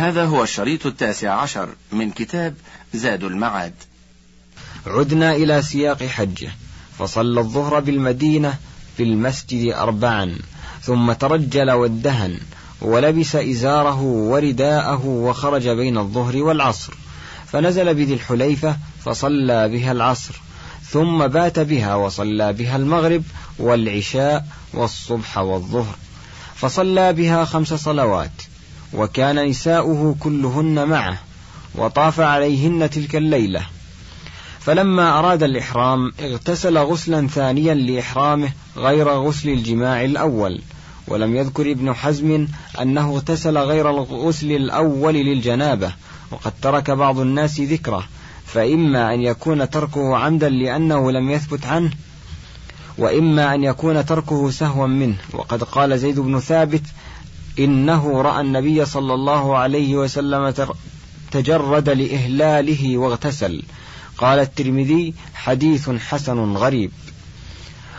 هذا هو الشريط التاسع عشر من كتاب زاد المعاد. عدنا إلى سياق حجه فصلى الظهر بالمدينة في المسجد أربعا ثم ترجل وادهن ولبس إزاره ورداءه وخرج بين الظهر والعصر فنزل بذي الحليفة فصلى بها العصر ثم بات بها وصلى بها المغرب والعشاء والصبح والظهر فصلى بها خمس صلوات وكان نساؤه كلهن معه وطاف عليهن تلك الليلة. فلما أراد الإحرام اغتسل غسلا ثانيا لإحرامه غير غسل الجماع الأول. ولم يذكر ابن حزم أنه اغتسل غير الغسل الأول للجنابة وقد ترك بعض الناس ذكره. فإما أن يكون تركه عمدا لأنه لم يثبت عنه وإما أن يكون تركه سهوا منه. وقد قال زيد بن ثابت إنه رأى النبي صلى الله عليه وسلم تجرد لإهلاله واغتسل. قال الترمذي حديث حسن غريب.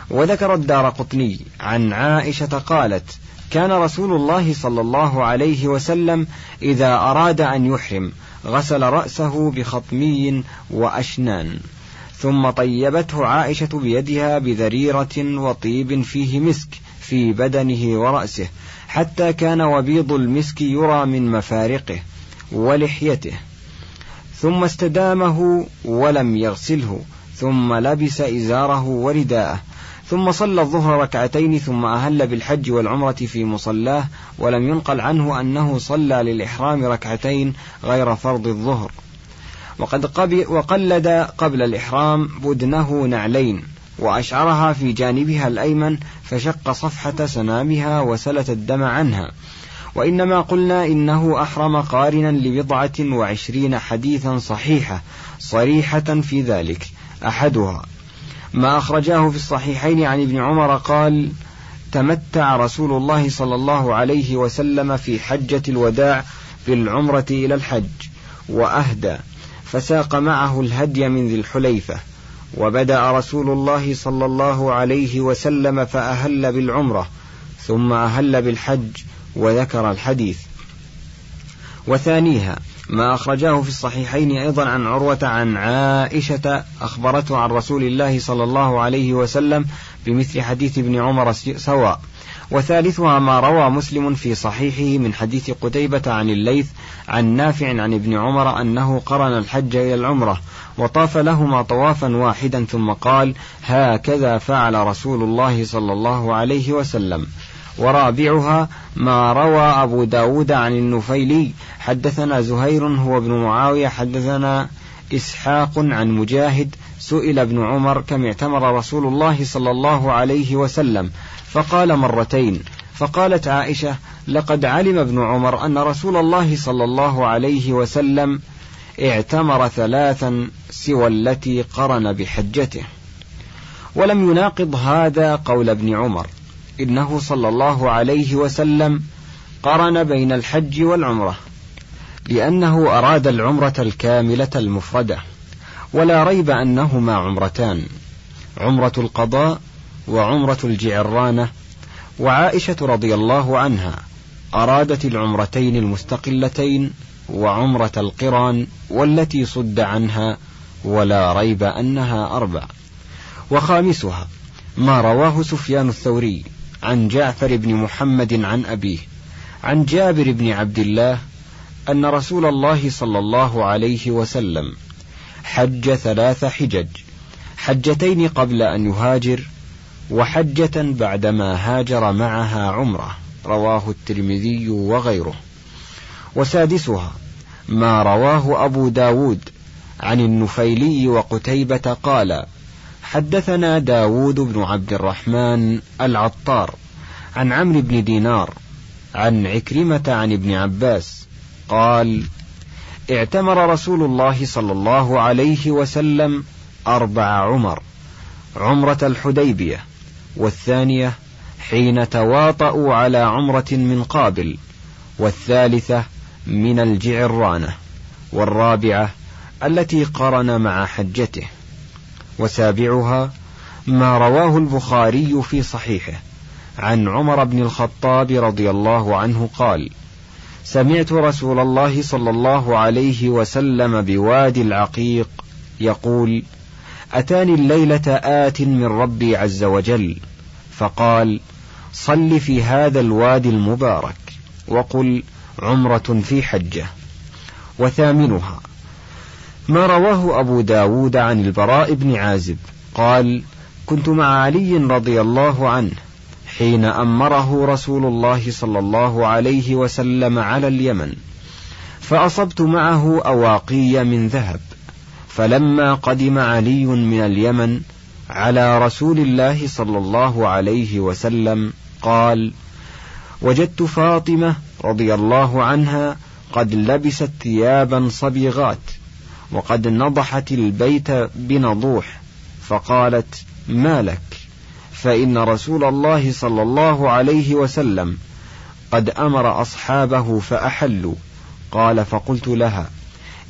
وذكر الدار قطني عن عائشة قالت كان رسول الله صلى الله عليه وسلم إذا أراد أن يحرم غسل رأسه بخطمي وأشنان. ثم طيبته عائشة بيدها بذريرة وطيب فيه مسك في بدنه ورأسه حتى كان وبيض المسك يرى من مفارقه ولحيته. ثم استدامه ولم يغسله. ثم لبس إزاره ورداءه. ثم صلى الظهر ركعتين ثم أهل بالحج والعمرة في مصلاه ولم ينقل عنه أنه صلى للإحرام ركعتين غير فرض الظهر. وقد وقلد قبل الإحرام بدنه نعلين. وأشعرها في جانبها الأيمن فشق صفحة سنامها وسلت الدم عنها. وإنما قلنا إنه أحرم قارنا لبضعة وعشرين حديثا صحيحة صريحة في ذلك أحدها. ما أخرجاه في الصحيحين عن ابن عمر قال تمتع رسول الله صلى الله عليه وسلم في حجة الوداع بالعمرة إلى الحج وأهدى فساق معه الهدي من ذي الحليفة. وبدأ رسول الله صلى الله عليه وسلم فأهل بالعمرة ثم أهل بالحج وذكر الحديث. وثانيها ما أخرجاه في الصحيحين أيضا عن عروة عن عائشة أخبرته عن رسول الله صلى الله عليه وسلم بمثل حديث ابن عمر سواء. وثالثها ما روى مسلم في صحيحه من حديث قتيبة عن الليث عن نافع عن ابن عمر أنه قرن الحج إلى العمرة وطاف لهما طوافا واحدا ثم قال هكذا فعل رسول الله صلى الله عليه وسلم. ورابعها ما روى أبو داود عن النفيلي حدثنا زهير هو ابن معاوية حدثنا إسحاق عن مجاهد سئل ابن عمر كم اعتمر رسول الله صلى الله عليه وسلم فقال مرتين فقالت عائشة لقد علم ابن عمر أن رسول الله صلى الله عليه وسلم اعتمر ثلاثا سوى التي قرن بحجته ولم يناقض هذا قول ابن عمر إنه صلى الله عليه وسلم قرن بين الحج والعمرة لأنه أراد العمرة الكاملة المفردة ولا ريب أنهما عمرتان عمرة القضاء وعمرة الجعرانة وعائشة رضي الله عنها أرادت العمرتين المستقلتين وعمرة القران والتي صد عنها ولا ريب أنها أربع. وخامسها ما رواه سفيان الثوري عن جعفر بن محمد عن أبيه عن جابر بن عبد الله أن رسول الله صلى الله عليه وسلم حج ثلاث حجج حجتين قبل أن يهاجر وحجة بعدما هاجر معها عمرة رواه الترمذي وغيره. وسادسها ما رواه أبو داود عن النفيلي وقتيبة قال حدثنا داود بن عبد الرحمن العطار عن عمرو بن دينار عن عكرمة عن ابن عباس قال اعتمر رسول الله صلى الله عليه وسلم أربع عمر عمرة الحديبية. والثانية حين تواطؤوا على عمرة من قابل. والثالثة من الجعرانة. والرابعة التي قرن مع حجته. وسابعها ما رواه البخاري في صحيحه. عن عمر بن الخطاب رضي الله عنه قال سمعت رسول الله صلى الله عليه وسلم بوادي العقيق يقول أتاني الليلة آت من ربي عز وجل فقال صل في هذا الوادي المبارك وقل عمرة في حجة. وثامنها ما رواه أبو داود عن البراء بن عازب قال كنت مع علي رضي الله عنه حين أمره رسول الله صلى الله عليه وسلم على اليمن فأصبت معه أواقي من ذهب. فلما قدم علي من اليمن على رسول الله صلى الله عليه وسلم قال وجدت فاطمة رضي الله عنها قد لبست ثيابا صبيغات وقد نضحت البيت بنضوح فقالت ما لك؟ فإن رسول الله صلى الله عليه وسلم قد أمر أصحابه فأحلوا قال فقلت لها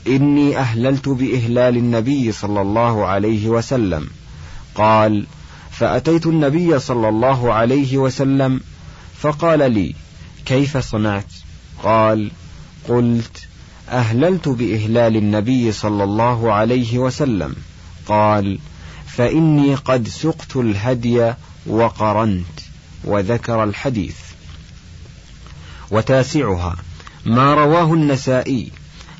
إني أهللت بإهلال النبي صلى الله عليه وسلم. قال فأتيت النبي صلى الله عليه وسلم فقال لي كيف صنعت؟ قال قلت أهللت بإهلال النبي صلى الله عليه وسلم. قال فإني قد سقت الهدي وقرنت وذكر الحديث. وتاسعها ما رواه النسائي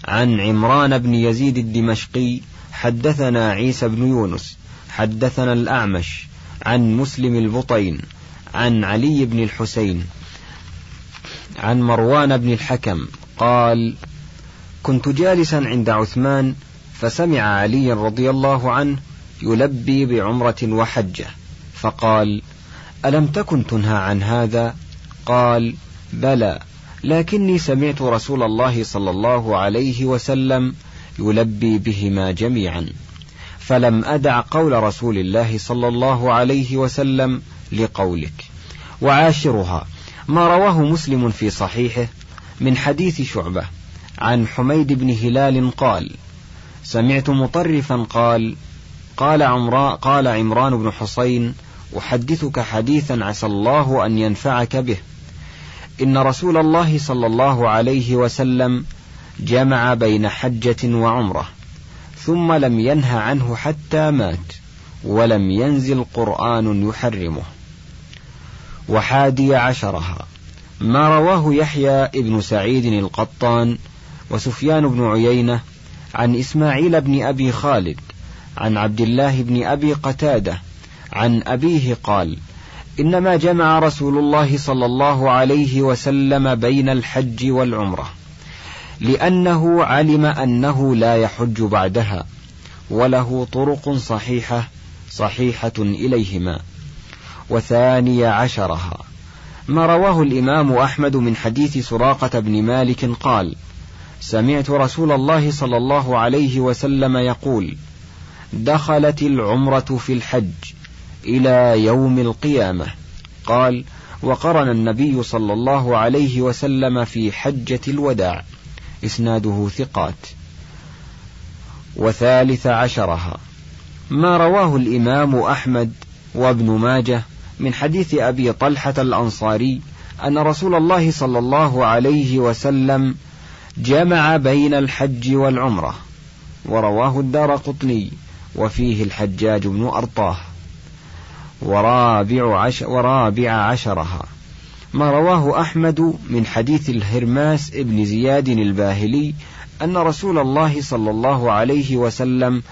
عن عمران بن يزيد الدمشقي حدثنا عيسى بن يونس حدثنا الأعمش عن مسلم البطين عن علي بن الحسين عن مروان بن الحكم قال كنت جالسا عند عثمان فسمع علي رضي الله عنه يلبي بعمرة وحجة فقال ألم تكن تنهى عن هذا؟ قال بلى لكني سمعت رسول الله صلى الله عليه وسلم يلبي بهما جميعا فلم أدع قول رسول الله صلى الله عليه وسلم لقولك. وعاشرها ما رواه مسلم في صحيحه من حديث شعبة عن حميد بن هلال قال سمعت مطرفا قال قال عمران قال عمران بن حصين أحدثك حديثا عسى الله أن ينفعك به. إن رسول الله صلى الله عليه وسلم جمع بين حجة وعمرة ثم لم ينه عنه حتى مات ولم ينزل قرآن يحرمه. وحادي عشرها ما رواه يحيى ابن سعيد القطان وسفيان بن عيينة عن إسماعيل بن أبي خالد عن عبد الله بن أبي قتادة عن أبيه قال إنما جمع رسول الله صلى الله عليه وسلم بين الحج والعمرة لأنه علم أنه لا يحج بعدها وله طرق صحيحة صحيحة إليهما. وثاني عشرها ما رواه الإمام أحمد من حديث سراقة بن مالك قال سمعت رسول الله صلى الله عليه وسلم يقول دخلت العمرة في الحج إلى يوم القيامة. قال وقرن النبي صلى الله عليه وسلم في حجة الوداع. إسناده ثقات. وثالث عشرها. ما رواه الإمام أحمد وابن ماجه من حديث أبي طلحة الأنصاري أن رسول الله صلى الله عليه وسلم جمع بين الحج والعمرة. ورواه الدار قطني وفيه الحجاج بن أرطاه. ورابع, عشر ورابع عشرها. ما رواه أحمد من حديث الهرماس ابن زياد الباهلي أن رسول الله صلى الله عليه وسلم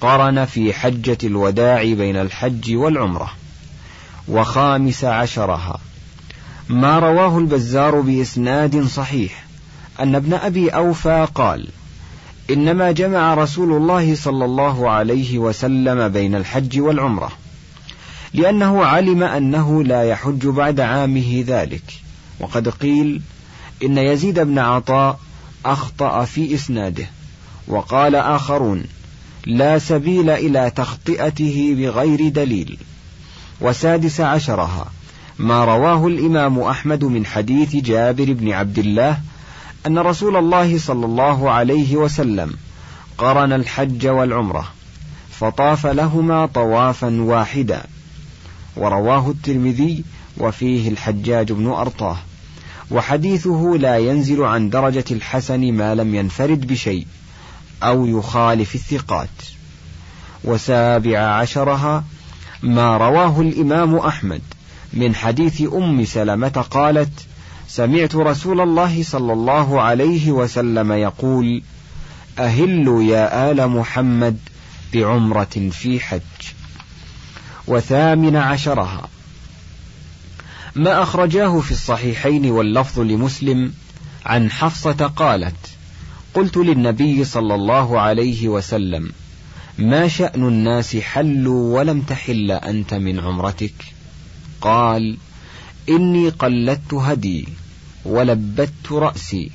قرن في حجة الوداع بين الحج والعمرة. وخامس عشرها. ما رواه البزار بإسناد صحيح أن ابن أبي أوفى قال إنما جمع رسول الله صلى الله عليه وسلم بين الحج والعمرة. لأنه علم أنه لا يحج بعد عامه ذلك. وقد قيل إن يزيد بن عطاء أخطأ في إسناده وقال آخرون لا سبيل إلى تخطئته بغير دليل وسادس عشرها ما رواه الإمام أحمد من حديث جابر بن عبد الله أن رسول الله صلى الله عليه وسلم قرن الحج والعمرة فطاف لهما طوافا واحدا ورواه الترمذي وفيه الحجاج بن أرطاه. وحديثه لا ينزل عن درجة الحسن ما لم ينفرد بشيء أو يخالف الثقات. وسابع عشرها ما رواه الإمام أحمد من حديث أم سلمة قالت سمعت رسول الله صلى الله عليه وسلم يقول أهلوا يا آل محمد بعمرة في حج. وثامن عشرها. ما أخرجاه في الصحيحين واللفظ لمسلم عن حفصة قالت قلت للنبي صلى الله عليه وسلم ما شأن الناس حلوا ولم تحل أنت من عمرتك؟ قال إني قلدت هدي ولبت رأسي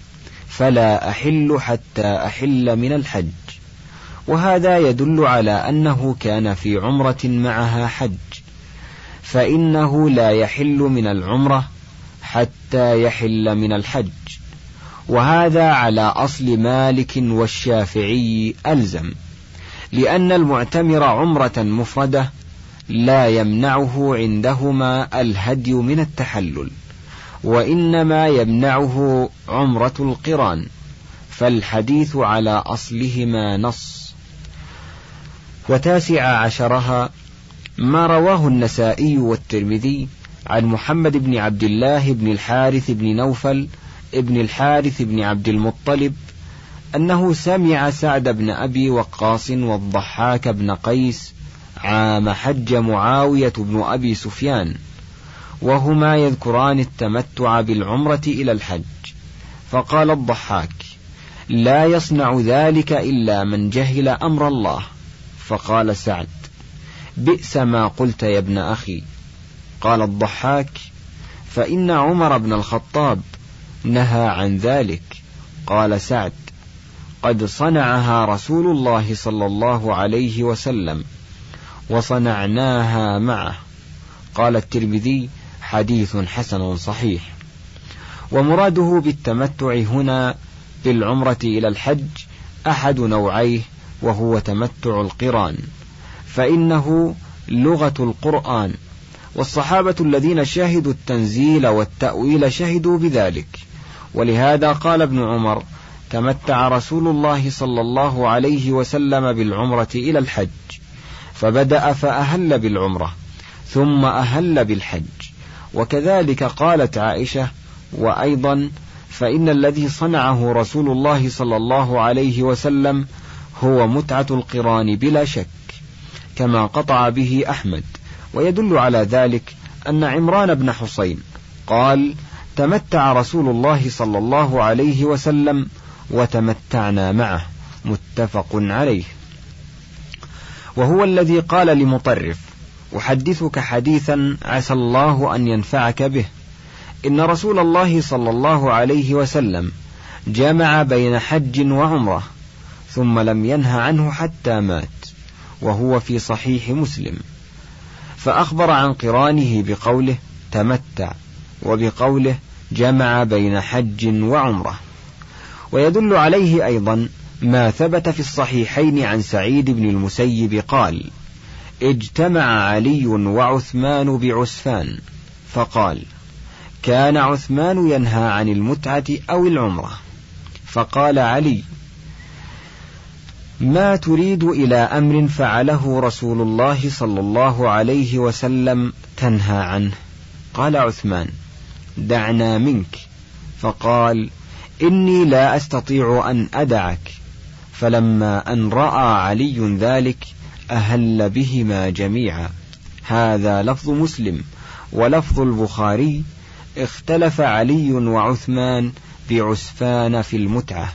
فلا أحل حتى أحل من الحج. وهذا يدل على أنه كان في عمرة معها حج فإنه لا يحل من العمرة حتى يحل من الحج وهذا على أصل مالك والشافعي ألزم لأن المعتمر عمرة مفردة لا يمنعه عندهما الهدي من التحلل وإنما يمنعه عمرة القران فالحديث على أصلهما نص. وتاسع عشرها ما رواه النسائي والترمذي عن محمد بن عبد الله بن الحارث بن نوفل ابن الحارث بن عبد المطلب أنه سمع سعد بن أبي وقاص والضحاك بن قيس عام حج معاوية بن أبي سفيان وهما يذكران التمتع بالعمرة إلى الحج. فقال الضحاك لا يصنع ذلك إلا من جهل أمر الله فقال سعد بئس ما قلت يا ابن أخي. قال الضحاك فإن عمر بن الخطاب نهى عن ذلك. قال سعد قد صنعها رسول الله صلى الله عليه وسلم وصنعناها معه. قال الترمذي حديث حسن صحيح. ومراده بالتمتع هنا بالعمرة إلى الحج أحد نوعيه وهو تمتع القرآن. فإنه لغة القرآن. والصحابة الذين شهدوا التنزيل والتأويل شهدوا بذلك. ولهذا قال ابن عمر تمتع رسول الله صلى الله عليه وسلم بالعمرة إلى الحج. فبدأ فأهل بالعمرة ثم أهل بالحج. وكذلك قالت عائشة وأيضا فإن الذي صنعه رسول الله صلى الله عليه وسلم هو متعة القران بلا شك كما قطع به أحمد ويدل على ذلك أن عمران بن حسين قال تمتع رسول الله صلى الله عليه وسلم وتمتعنا معه. متفق عليه. وهو الذي قال لمطرف أحدثك حديثا عسى الله أن ينفعك به. إن رسول الله صلى الله عليه وسلم جمع بين حج وعمرة ثم لم ينه عنه حتى مات وهو في صحيح مسلم. فأخبر عن قرانه بقوله تمتع وبقوله جمع بين حج وعمرة. ويدل عليه أيضا ما ثبت في الصحيحين عن سعيد بن المسيب قال اجتمع علي وعثمان بعسفان فقال كان عثمان ينهى عن المتعة أو العمرة. فقال علي ما تريد إلى أمر فعله رسول الله صلى الله عليه وسلم تنهى عنه. قال عثمان دعنا منك. فقال إني لا أستطيع أن أدعك. فلما أن رأى علي ذلك أهل بهما جميعا. هذا لفظ مسلم ولفظ البخاري اختلف علي وعثمان بعسفان في المتعة.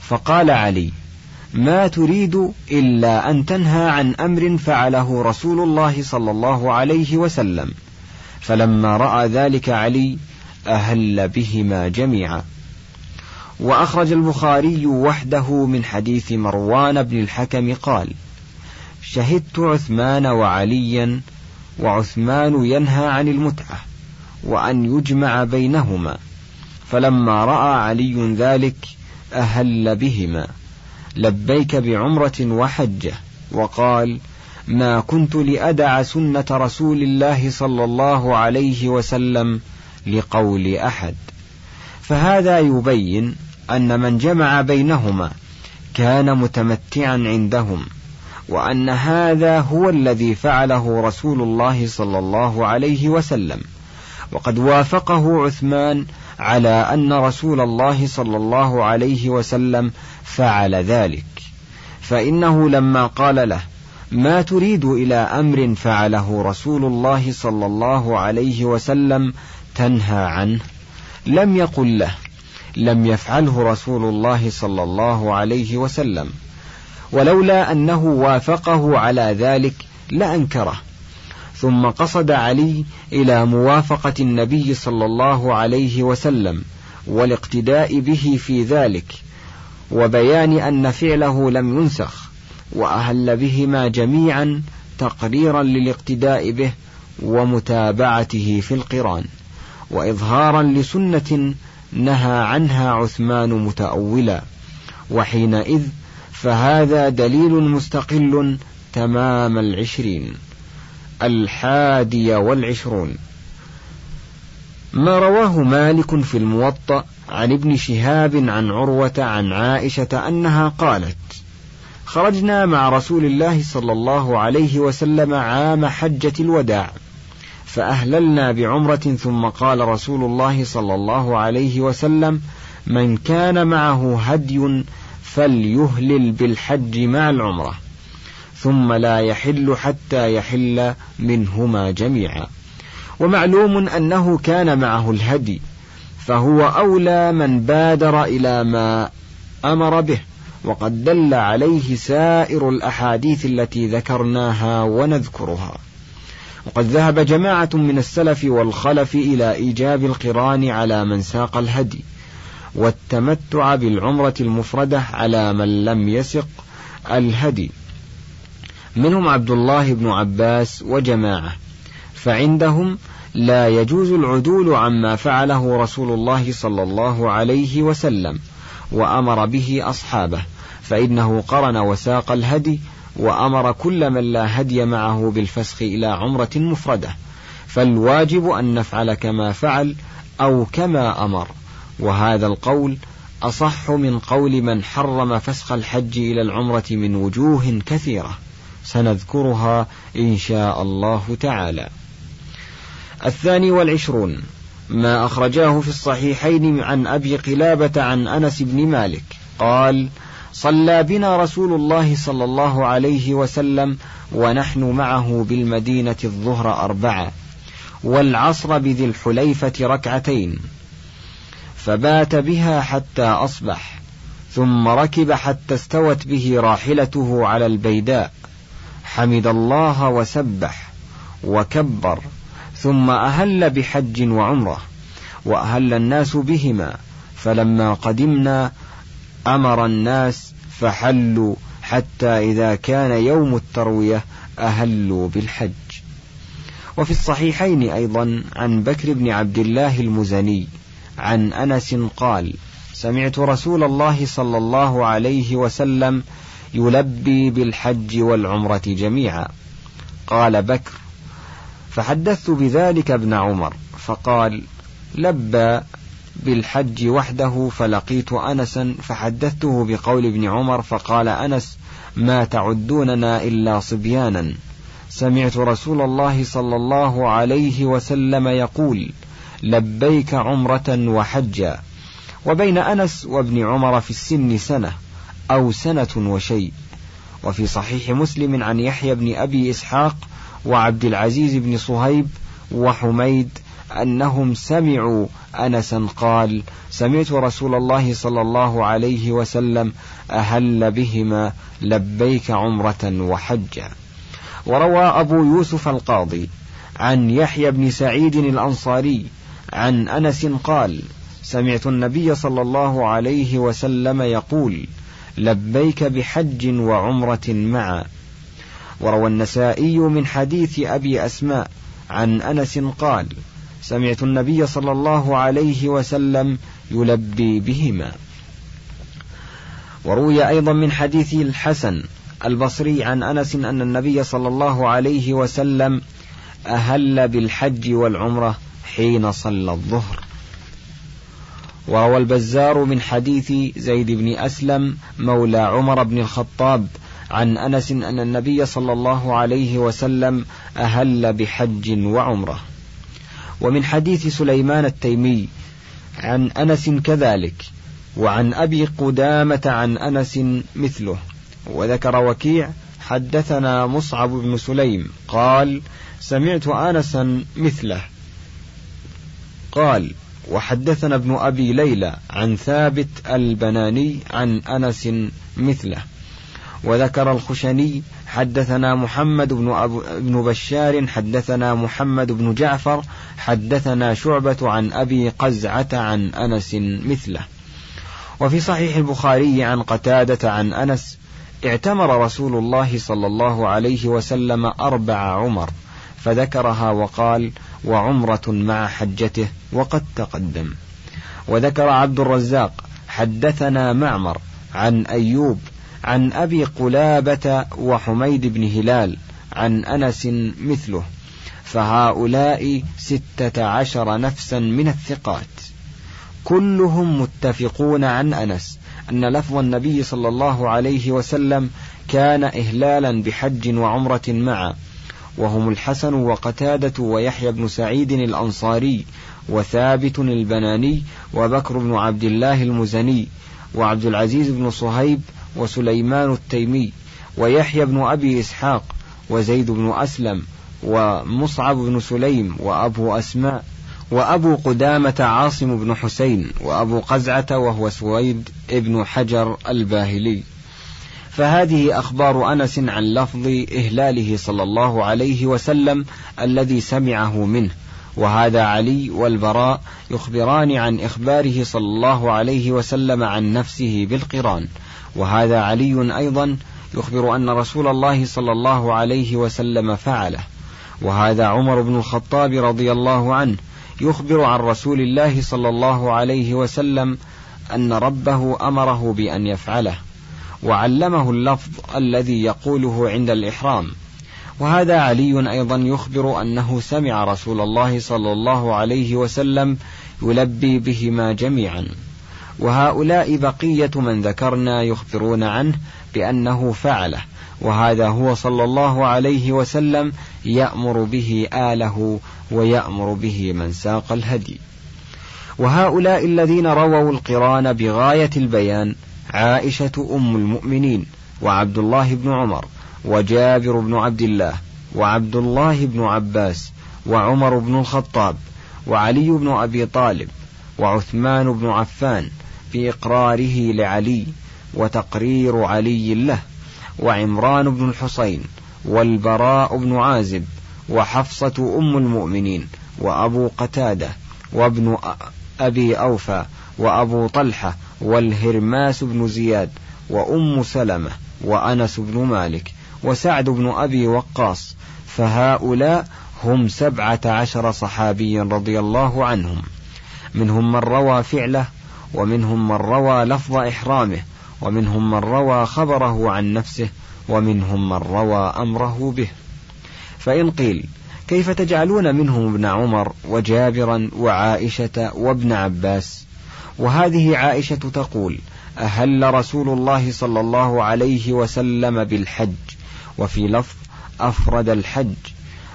فقال علي ما تريد إلا أن تنهى عن أمر فعله رسول الله صلى الله عليه وسلم. فلما رأى ذلك علي أهل بهما جميعا. وأخرج البخاري وحده من حديث مروان بن الحكم قال شهدت عثمان وعليا وعثمان ينهى عن المتعة وأن يجمع بينهما. فلما رأى علي ذلك أهل بهما. لبيك بعمرة وحجة وقال ما كنت لأدع سنة رسول الله صلى الله عليه وسلم لقول أحد. فهذا يبين أن من جمع بينهما كان متمتعا عندهم وأن هذا هو الذي فعله رسول الله صلى الله عليه وسلم. وقد وافقه عثمان على أن رسول الله صلى الله عليه وسلم فعل ذلك. فإنه لما قال له ما تريد إلى أمر فعله رسول الله صلى الله عليه وسلم تنهى عنه. لم يقل له لم يفعله رسول الله صلى الله عليه وسلم ولولا أنه وافقه على ذلك لأنكره. ثم قصد علي إلى موافقة النبي صلى الله عليه وسلم والاقتداء به في ذلك وبيان أن فعله لم ينسخ وأهل بهما جميعا تقريرا للاقتداء به ومتابعته في القرآن وإظهارا لسنة نهى عنها عثمان متأولا وحينئذ فهذا دليل مستقل تمام العشرين. الحادي والعشرون. ما رواه مالك في الموطأ عن ابن شهاب عن عروة عن عائشة أنها قالت خرجنا مع رسول الله صلى الله عليه وسلم عام حجة الوداع فأهللنا بعمرة ثم قال رسول الله صلى الله عليه وسلم من كان معه هدي فليهلل بالحج مع العمرة. ثم لا يحل حتى يحل منهما جميعا. ومعلوم أنه كان معه الهدي فهو أولى من بادر إلى ما أمر به وقد دل عليه سائر الأحاديث التي ذكرناها ونذكرها. وقد ذهب جماعة من السلف والخلف إلى إيجاب القران على من ساق الهدي والتمتع بالعمرة المفردة على من لم يسق الهدي. منهم عبد الله بن عباس وجماعة فعندهم لا يجوز العدول عما فعله رسول الله صلى الله عليه وسلم وأمر به أصحابه فإنه قرن وساق الهدي وأمر كل من لا هدي معه بالفسخ إلى عمرة مفردة فالواجب أن نفعل كما فعل أو كما أمر وهذا القول أصح من قول من حرم فسخ الحج إلى العمرة من وجوه كثيرة. سنذكرها إن شاء الله تعالى. الثاني والعشرون ما أخرجاه في الصحيحين عن أبي قلابة عن أنس بن مالك. قال صلى بنا رسول الله صلى الله عليه وسلم ونحن معه بالمدينة الظهر أربعة والعصر بذي الحليفة ركعتين. فبات بها حتى أصبح ثم ركب حتى استوت به راحلته على البيداء. حمد الله وسبح وكبر ثم أهل بحج وعمرة وأهل الناس بهما فلما قدمنا أمر الناس فحلوا حتى إذا كان يوم التروية أهلوا بالحج. وفي الصحيحين أيضا عن بكر بن عبد الله المزني عن أنس قال سمعت رسول الله صلى الله عليه وسلم يلبي بالحج والعمرة جميعا. قال بكر فحدثت بذلك ابن عمر فقال لبى بالحج وحده فلقيت أنسا فحدثته بقول ابن عمر فقال أنس ما تعدوننا إلا صبيانا. سمعت رسول الله صلى الله عليه وسلم يقول لبيك عمرة وحجا. وبين أنس وابن عمر في السن سنة. أو سنة وشيء. وفي صحيح مسلم عن يحيى بن أبي إسحاق وعبد العزيز بن صهيب وحميد أنهم سمعوا أنسا قال سمعت رسول الله صلى الله عليه وسلم أهل بهما لبيك عمرة وحجا. وروى أبو يوسف القاضي عن يحيى بن سعيد الأنصاري عن أنس قال سمعت النبي صلى الله عليه وسلم يقول لبيك بحج وعمرة معا. وروى النسائي من حديث أبي أسماء عن أنس قال سمعت النبي صلى الله عليه وسلم يلبي بهما. وروي أيضا من حديث الحسن البصري عن أنس أن النبي صلى الله عليه وسلم أهل بالحج والعمرة حين صلى الظهر. وروى البزار من حديث زيد بن أسلم مولى عمر بن الخطاب عن أنس أن النبي صلى الله عليه وسلم أهل بحج وعمرة. ومن حديث سليمان التيمي عن أنس كذلك وعن أبي قدامة عن أنس مثله. وذكر وكيع حدثنا مصعب بن سليم قال سمعت أنسا مثله. قال وحدثنا ابن أبي ليلى عن ثابت البناني عن أنس مثله وذكر الخشني حدثنا محمد بن, أبو بن بشار حدثنا محمد بن جعفر حدثنا شعبة عن أبي قزعة عن أنس مثله. وفي صحيح البخاري عن قتادة عن أنس اعتمر رسول الله صلى الله عليه وسلم أربع عمر. فذكرها وقال وعمرة مع حجته وقد تقدم. وذكر عبد الرزاق حدثنا معمر عن أيوب عن أبي قلابة وحميد بن هلال عن أنس مثله فهؤلاء ستة عشر نفسا من الثقات. كلهم متفقون عن أنس أن لفظ النبي صلى الله عليه وسلم كان إهلالا بحج وعمرة معا وهم الحسن وقتادة ويحيى بن سعيد الأنصاري وثابت البناني وبكر بن عبد الله المزني وعبد العزيز بن صهيب وسليمان التيمي ويحيى بن أبي إسحاق وزيد بن أسلم ومصعب بن سليم وأبو أسماء وأبو قدامة عاصم بن حسين وأبو قزعة وهو سويد بن حجر الباهلي. فهذه أخبار أنس عن لفظ إهلاله صلى الله عليه وسلم الذي سمعه منه وهذا علي والبراء يخبران عن إخباره صلى الله عليه وسلم عن نفسه بالقران وهذا علي أيضا يخبر أن رسول الله صلى الله عليه وسلم فعله وهذا عمر بن الخطاب رضي الله عنه يخبر عن رسول الله صلى الله عليه وسلم أن ربه أمره بأن يفعله. وعلمه اللفظ الذي يقوله عند الإحرام. وهذا علي أيضا يخبر أنه سمع رسول الله صلى الله عليه وسلم يلبي بهما جميعا. وهؤلاء بقية من ذكرنا يخبرون عنه بأنه فعله. وهذا هو صلى الله عليه وسلم يأمر به آله ويأمر به من ساق الهدي. وهؤلاء الذين رووا القرآن بغاية البيان عائشة أم المؤمنين وعبد الله بن عمر وجابر بن عبد الله وعبد الله بن عباس وعمر بن الخطاب وعلي بن أبي طالب وعثمان بن عفان في إقراره لعلي وتقرير علي له وعمران بن الحصين والبراء بن عازب وحفصة أم المؤمنين وأبو قتادة وابن أبي أوفى وأبو طلحة والهرماس بن زياد وأم سلمة وأنس بن مالك وسعد بن أبي وقاص فهؤلاء هم سبعة عشر صحابيا رضي الله عنهم. منهم من روى فعله ومنهم من روى لفظ إحرامه ومنهم من روى خبره عن نفسه ومنهم من روى أمره به. فإن قيل كيف تجعلون منهم ابن عمر وجابرا وعائشة وابن عباس؟ وهذه عائشة تقول أهل رسول الله صلى الله عليه وسلم بالحج وفي لفظ أفرد الحج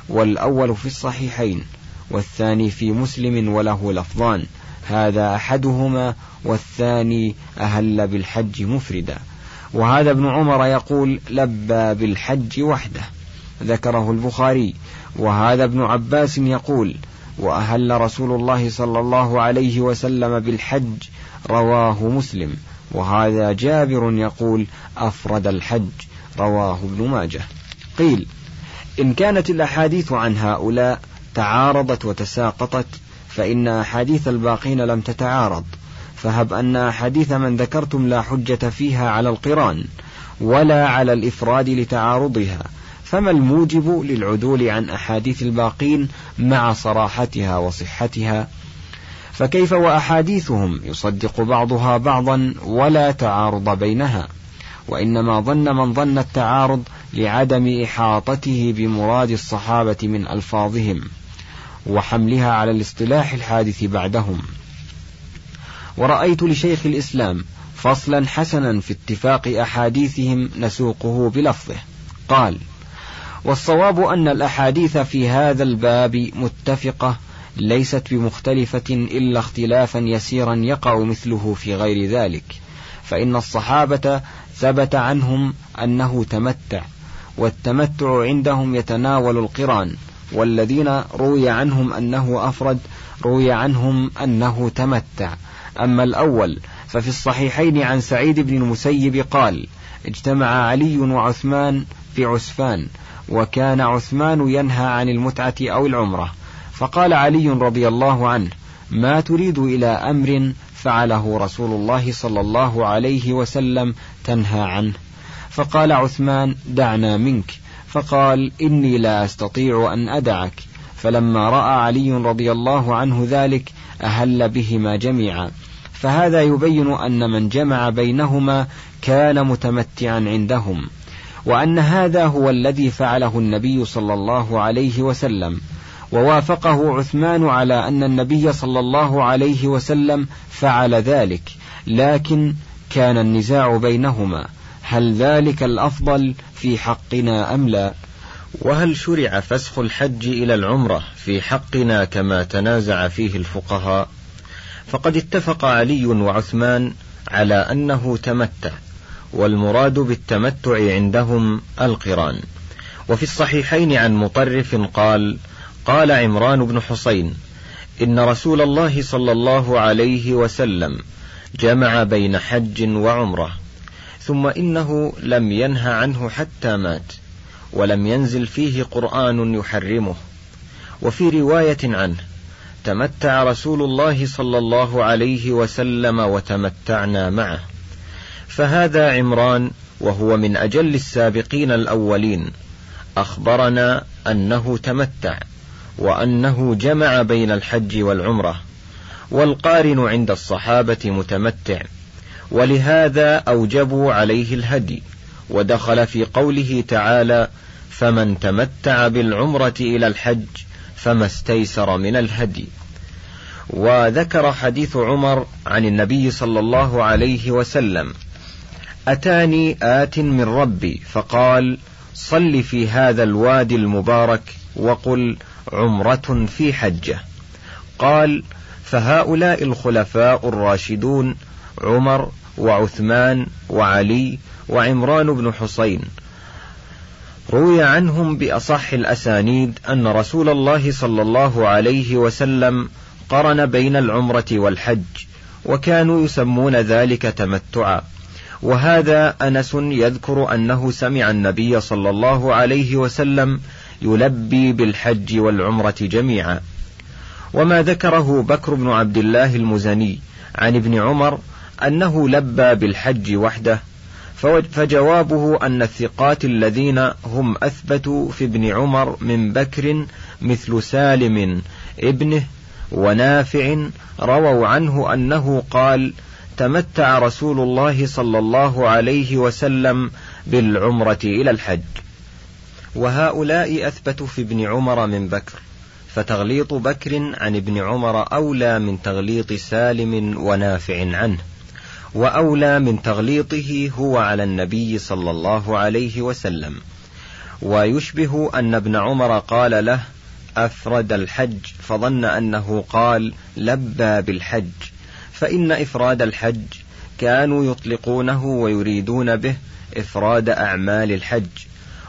والأول في الصحيحين والثاني في مسلم وله لفظان هذا أحدهما والثاني أهل بالحج مفردا. وهذا ابن عمر يقول لبى بالحج وحده ذكره البخاري. وهذا ابن عباس يقول وأهل رسول الله صلى الله عليه وسلم بالحج رواه مسلم. وهذا جابر يقول أفرد الحج رواه ابن ماجه. قيل إن كانت الأحاديث عن هؤلاء تعارضت وتساقطت فإن أحاديث الباقين لم تتعارض. فهب أن أحاديث من ذكرتم لا حجة فيها على القران ولا على الإفراد لتعارضها. فما الموجب للعدول عن أحاديث الباقين مع صراحتها وصحتها؟ فكيف وأحاديثهم؟ يصدق بعضها بعضا ولا تعارض بينها وإنما ظن من ظن التعارض لعدم إحاطته بمراد الصحابة من ألفاظهم وحملها على الاصطلاح الحادث بعدهم. ورأيت لشيخ الإسلام فصلا حسنا في اتفاق أحاديثهم نسوقه بلفظه. قال والصواب أن الأحاديث في هذا الباب متفقة ليست بمختلفة إلا اختلافا يسيرا يقع مثله في غير ذلك. فإن الصحابة ثبت عنهم أنه تمتع والتمتع عندهم يتناول القران والذين روي عنهم أنه أفرد روي عنهم أنه تمتع. أما الأول ففي الصحيحين عن سعيد بن المسيب قال اجتمع علي وعثمان في عسفان وكان عثمان ينهى عن المتعة أو العمرة. فقال علي رضي الله عنه ما تريد إلى أمر فعله رسول الله صلى الله عليه وسلم تنهى عنه. فقال عثمان دعنا منك. فقال إني لا أستطيع أن أدعك. فلما رأى علي رضي الله عنه ذلك أهل بهما جميعا. فهذا يبين أن من جمع بينهما كان متمتعا عندهم. وأن هذا هو الذي فعله النبي صلى الله عليه وسلم ووافقه عثمان على أن النبي صلى الله عليه وسلم فعل ذلك لكن كان النزاع بينهما هل ذلك الأفضل في حقنا أم لا؟ وهل شرع فسخ الحج إلى العمرة في حقنا كما تنازع فيه الفقهاء؟ فقد اتفق علي وعثمان على أنه تمتع والمراد بالتمتع عندهم القران. وفي الصحيحين عن مطرف قال قال عمران بن حسين إن رسول الله صلى الله عليه وسلم جمع بين حج وعمرة ثم إنه لم ينه عنه حتى مات ولم ينزل فيه قرآن يحرمه. وفي رواية عنه تمتع رسول الله صلى الله عليه وسلم وتمتعنا معه. فهذا عمران وهو من أجل السابقين الأولين. أخبرنا أنه تمتع وأنه جمع بين الحج والعمرة والقارن عند الصحابة متمتع ولهذا أوجبوا عليه الهدي ودخل في قوله تعالى فمن تمتع بالعمرة إلى الحج فما استيسر من الهدي وذكر حديث عمر عن النبي صلى الله عليه وسلم أتاني آت من ربي فقال صل في هذا الوادي المبارك وقل عمرة في حجة. قال فهؤلاء الخلفاء الراشدون عمر وعثمان وعلي وعمران بن حسين. روي عنهم بأصح الأسانيد أن رسول الله صلى الله عليه وسلم قرن بين العمرة والحج وكانوا يسمون ذلك تمتعا. وهذا أنس يذكر أنه سمع النبي صلى الله عليه وسلم يلبي بالحج والعمرة جميعا. وما ذكره بكر بن عبد الله المزني عن ابن عمر أنه لبى بالحج وحده فجوابه أن الثقات الذين هم أثبتوا في ابن عمر من بكر مثل سالم ابنه ونافع رووا عنه أنه قال تمتع رسول الله صلى الله عليه وسلم بالعمرة إلى الحج. وهؤلاء أثبتوا في ابن عمر من بكر فتغليط بكر عن ابن عمر أولى من تغليط سالم ونافع عنه وأولى من تغليطه هو على النبي صلى الله عليه وسلم. ويشبه أن ابن عمر قال له أفرد الحج فظن أنه قال لبى بالحج. فإن إفراد الحج كانوا يطلقونه ويريدون به إفراد أعمال الحج.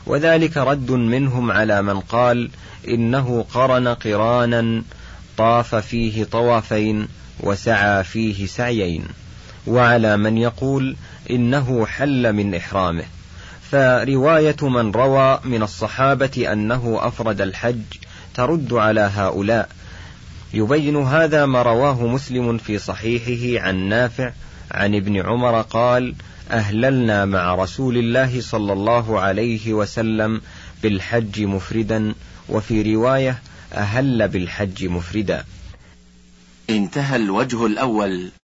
وذلك رد منهم على من قال إنه قرن قرانا طاف فيه طوافين وسعى فيه سعيين. وعلى من يقول إنه حل من إحرامه. فرواية من روى من الصحابة أنه أفرد الحج ترد على هؤلاء. يبين هذا ما رواه مسلم في صحيحه عن نافع عن ابن عمر قال أهللنا مع رسول الله صلى الله عليه وسلم بالحج مفردا وفي رواية أهل بالحج مفردا. انتهى الوجه الأول.